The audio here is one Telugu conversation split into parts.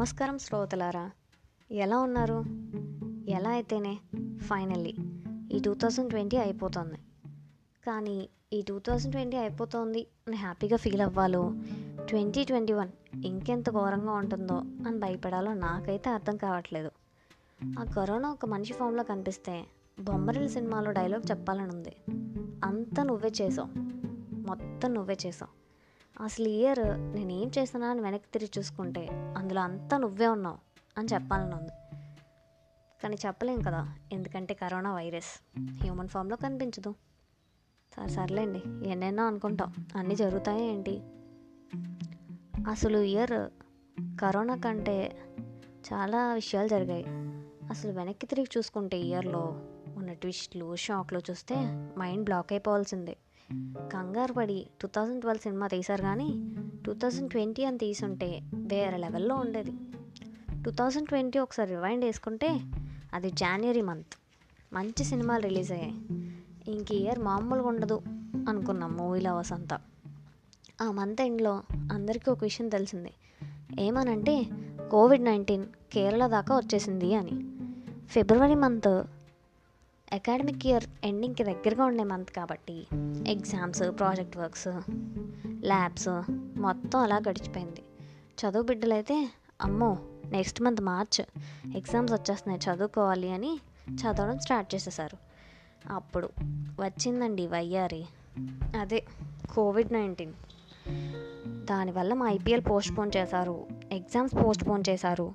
నమస్కారం శ్రోతలారా. ఎలా ఉన్నారు? ఎలా అయితేనే? ఫైనల్లీ ఈ టూ థౌజండ్ ట్వంటీ అయిపోతుంది. కానీ ఈ టూ థౌజండ్ ట్వంటీ అయిపోతుంది అని హ్యాపీగా ఫీల్ అవ్వాలో? ట్వంటీ ట్వంటీ వన్ ఇంకెంత ఘోరంగా ఉంటుందో అని భయపడాలో నాకైతే అర్థం కావట్లేదు. ఆ కరోనా ఒక మనిషి ఫామ్లో కనిపిస్తే బొమ్మరిల్ సినిమాలో డైలాగ్ చెప్పాలని ఉంది అంతా నువ్వే చేసావు. మొత్తం నువ్వే చేసావు. అసలు ఇయర్ నేనేం చేస్తున్నా అని వెనక్కి తిరిగి చూసుకుంటే అందులో అంతా నువ్వే ఉన్నావు అని చెప్పాలని ఉంది. కానీ చెప్పలేం కదా ఎందుకంటే కరోనా వైరస్. హ్యూమన్ ఫామ్లో కనిపించదు. సరే సర్లేండి ఎన్నెన్నో అనుకుంటాం. అన్నీ జరుగుతాయి ఏంటి? అసలు ఇయర్ కరోనా కంటే చాలా విషయాలు జరిగాయి. అసలు వెనక్కి తిరిగి చూసుకుంటే ఇయర్లో ఉన్న ట్విస్ట్లు షాక్లు చూస్తే మైండ్ బ్లాక్ అయిపోవాల్సిందే. కంగారు పడి టూ థౌజండ్ ట్వెల్వ్ సినిమా తీశారు కానీ టూ థౌజండ్ ట్వంటీ అని తీసుంటే వేరే లెవెల్లో ఉండేది. టూ థౌజండ్ ట్వంటీ ఒకసారి రివైండ్ వేసుకుంటే అది జనవరి మంత్ మంచి సినిమాలు రిలీజ్ అయ్యాయి. ఇంక ఇయర్ మామూలుగా ఉండదు అనుకున్నాం మూవీ లవర్స్ అంతా. ఆ మంత్ ఎండ్లో అందరికీ ఒక విషయం తెలిసింది. ఏమనంటే కోవిడ్ నైన్టీన్ కేరళ దాకా వచ్చేసింది అని. ఫిబ్రవరి మంత్ అకాడమిక్ ఇయర్ ఎండింగ్కి దగ్గరగా ఉండే మంత్ కాబట్టి ఎగ్జామ్స్ ప్రాజెక్ట్ వర్క్స్ ల్యాబ్స్ మొత్తం అలా గడిచిపోయింది. చదువు బిడ్డలైతే అమ్మో నెక్స్ట్ మంత్ మార్చ్ ఎగ్జామ్స్ వచ్చేస్తున్నాయి చదువుకోవాలి అని చదవడం స్టార్ట్ చేసేసారు. అప్పుడు వచ్చిందండి వయ్యారి అదే కోవిడ్ నైన్టీన్ దానివల్ల మా ఐపీఎల్ పోస్ట్పోన్ చేశారు ఎగ్జామ్స్ పోస్ట్పోన్ చేశారు.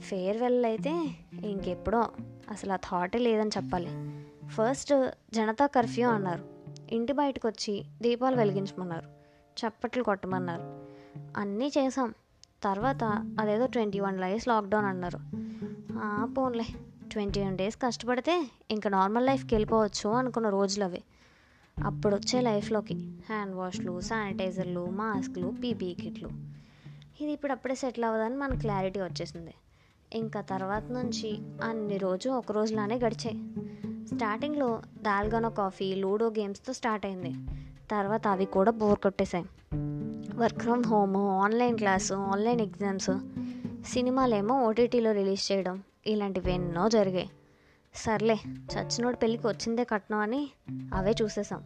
ఫేర్వెల్ అయితే ఇంకెప్పుడో. అసలు ఆ థాటే లేదని చెప్పాలి. ఫస్ట్ జనతా కర్ఫ్యూ అన్నారు. ఇంటి బయటకు వచ్చి దీపాలు వెలిగించమన్నారు. చప్పట్లు కొట్టమన్నారు. అన్నీ చేసాం తర్వాత అదేదో ట్వంటీ వన్ డేస్ లాక్డౌన్ అన్నారు పోన్లే. ట్వంటీ వన్ డేస్ కష్టపడితే ఇంకా నార్మల్ లైఫ్కి వెళ్ళిపోవచ్చు అనుకున్న రోజులు అవి. అప్పుడు వచ్చే లైఫ్లోకి హ్యాండ్ వాష్లు శానిటైజర్లు మాస్క్లు పీపీ కిట్లు. ఇది ఇప్పుడు అప్పుడే సెటిల్ అవ్వదని మనకు క్లారిటీ వచ్చేసింది. ఇంకా తర్వాత నుంచి అన్ని రోజు ఒక రోజులానే గడిచాయి. స్టార్టింగ్లో దాల్గొన కాఫీ లూడో గేమ్స్తో స్టార్ట్ అయింది. తర్వాత అవి కూడా bore కొట్టేశాయి. Work from home online class online exams సినిమాలేమో ఓటీటీలో రిలీజ్ చేయడం ఇలాంటివి ఎన్నో జరిగాయి. సర్లే చచ్చినోడు పెళ్ళికి వచ్చిందే కట్నం అని అవే చూసేసాం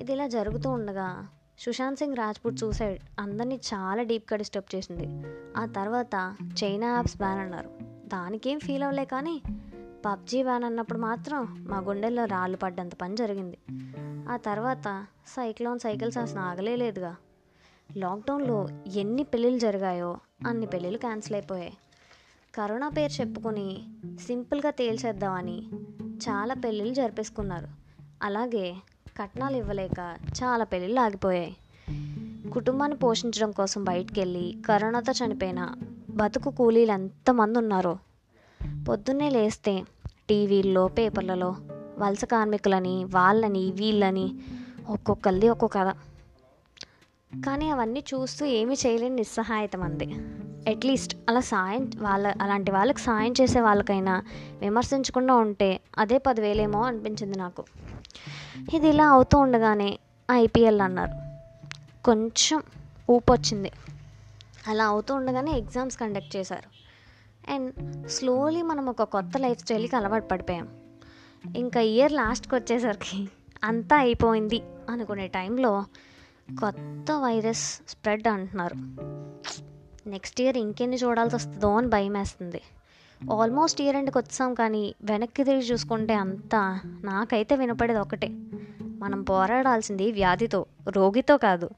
ఇది ఇలా జరుగుతూ ఉండగా సుశాంత్ సింగ్ రాజ్పూట్ సూసైడ్ అందరినీ చాలా డీప్గా డిస్టర్బ్ చేసింది. ఆ తర్వాత చైనా యాప్స్ బ్యాన్ అన్నారు. దానికేం ఫీల్ అవ్వలే కానీ పబ్జీ బ్యాన్ అన్నప్పుడు మాత్రం మా గుండెల్లో రాళ్ళు పడ్డంత పని జరిగింది. ఆ తర్వాత సైక్లోన్ సైకిల్స్ అసలు ఆగలే లేదుగా. లాక్డౌన్లో ఎన్ని పెళ్ళిళ్ళు జరిగాయో అన్ని పెళ్ళిళ్ళు క్యాన్సిల్ అయిపోయాయి. కరోనా పేరు చెప్పుకొని సింపుల్గా తేల్చేద్దామని చాలా పెళ్ళిళ్ళు జరిపేసుకున్నారు. అలాగే కట్నాలు ఇవ్వలేక చాలా పెళ్ళిళ్ళు ఆగిపోయాయి. కుటుంబాన్ని పోషించడం కోసం బయటికి వెళ్ళి కరోనాతో చనిపోయిన బతుకు కూలీలు ఎంతమంది ఉన్నారో. పొద్దున్నే లేస్తే టీవీల్లో పేపర్లలో వలస కార్మికులని వాళ్ళని వీళ్ళని ఒక్కొక్కరిది ఒక్కొక్క కథ. కానీ అవన్నీ చూస్తూ ఏమీ చేయలేని నిస్సహాయత మంది. అట్లీస్ట్ అలా సాయం వాళ్ళ అలాంటి వాళ్ళకి సాయం చేసే వాళ్ళకైనా విమర్శించకుండా ఉంటే అదే పదివేలేమో అనిపించింది నాకు. ఇది ఇలా అవుతూ ఉండగానే ఐపీఎల్ అన్నారు. కొంచెం ఊపు వచ్చింది అలా అవుతూ ఉండగానే ఎగ్జామ్స్ కండక్ట్ చేశారు. అండ్ స్లోలీ మనం ఒక కొత్త లైఫ్ స్టైల్కి అలవాటు పడిపోయాం. ఇంకా ఇయర్ లాస్ట్కి వచ్చేసరికి అంతా అయిపోయింది అనుకునే టైంలో కొత్త వైరస్ స్ప్రెడ్ అంటున్నారు. నెక్స్ట్ ఇయర్ ఇంకెన్ని చూడాల్సి వస్తుందో అని భయం వేస్తుంది ఆల్మోస్ట్ ఇయర్ ఎండ్కి వచ్చాం కానీ వెనక్కి తిరిగి చూసుకుంటే అంతా నాకైతే వినపడేది ఒకటే. మనం పోరాడాల్సింది వ్యాధితో రోగితో కాదు.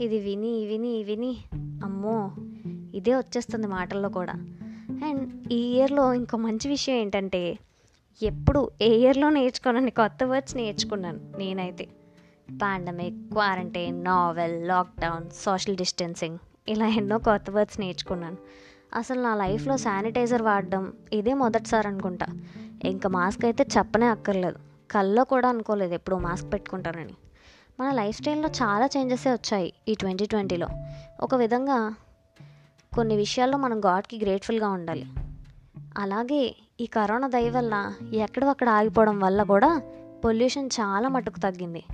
ఇది విని విని విని. అమ్మో ఇదే వచ్చేస్తుంది మాటల్లో కూడా. అండ్ ఈ ఇయర్లో ఇంకో మంచి విషయం ఏంటంటే ఎప్పుడు ఏ ఇయర్లో నేర్చుకున్నాను కొత్త వర్డ్స్ నేర్చుకున్నాను నేనైతే. Pandemic quarantine novel lockdown social distancing ఇలా ఎన్నో కొత్త వర్డ్స్ నేర్చుకున్నాను. అసలు నా లైఫ్లో శానిటైజర్ వాడడం ఇదే మొదటిసారి అనుకుంటా. ఇంకా మాస్క్ అయితే చెప్పనే అక్కర్లేదు. కల్లో కూడా అనుకోలేదు ఎప్పుడు మాస్క్ పెట్టుకుంటానని. మన లైఫ్ స్టైల్లో చాలా చేంజెసే వచ్చాయి ఈ ట్వంటీ ట్వంటీలో. ఒక విధంగా కొన్ని విషయాల్లో మనం గాడ్కి గ్రేట్ఫుల్గా ఉండాలి. అలాగే ఈ కరోనా దయ వల్ల ఎక్కడొక్కడ ఆగిపోవడం వల్ల కూడా పొల్యూషన్ చాలా మటుకు తగ్గింది.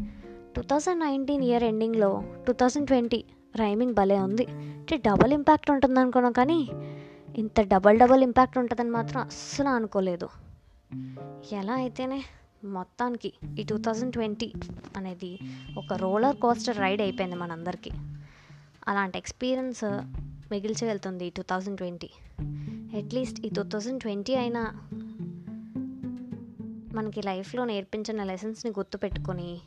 టూ థౌజండ్ నైన్టీన్ ఇయర్ ఎండింగ్లో టూ థౌజండ్ ట్వంటీ రైమింగ్ భలే ఉంది. అంటే డబల్ ఇంపాక్ట్ ఉంటుంది అనుకున్నాం కానీ ఇంత డబల్ డబల్ ఇంపాక్ట్ ఉంటుందని మాత్రం అస్సలు అనుకోలేదు. ఎలా అయితేనే మొత్తానికి ఈ టూ థౌజండ్ ట్వంటీ అనేది ఒక రోలర్ కోస్టర్ రైడ్ అయిపోయింది మనందరికీ. అలాంటి ఎక్స్పీరియన్స్ మిగిల్చగలుగుతుంది వెళ్తుంది two thousand twenty. At least ఈ టూ థౌజండ్ ట్వంటీ అయినా మనకి లైఫ్లో నేర్పించిన లెసన్స్ని గుర్తుపెట్టుకొని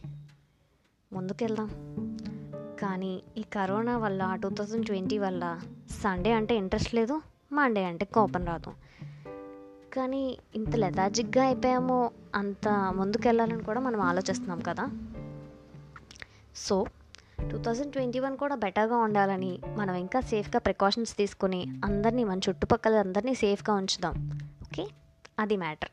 ముందుకెళ్దాం. కానీ ఈ కరోనా వల్ల టూ థౌజండ్ ట్వంటీ వల్ల సండే అంటే ఇంట్రెస్ట్ లేదు. మండే అంటే కోపం రాదు. కానీ ఇంత లెథాజిక్గా అయిపోయామో అంత ముందుకెళ్ళాలని కూడా మనం ఆలోచిస్తున్నాం కదా. So two thousand twenty one కూడా బెటర్గా ఉండాలని మనం ఇంకా సేఫ్గా ప్రికాషన్స్ తీసుకుని అందరినీ మన చుట్టుపక్కల అందరినీ సేఫ్గా ఉంచుదాం. ఓకే? అది మ్యాటర్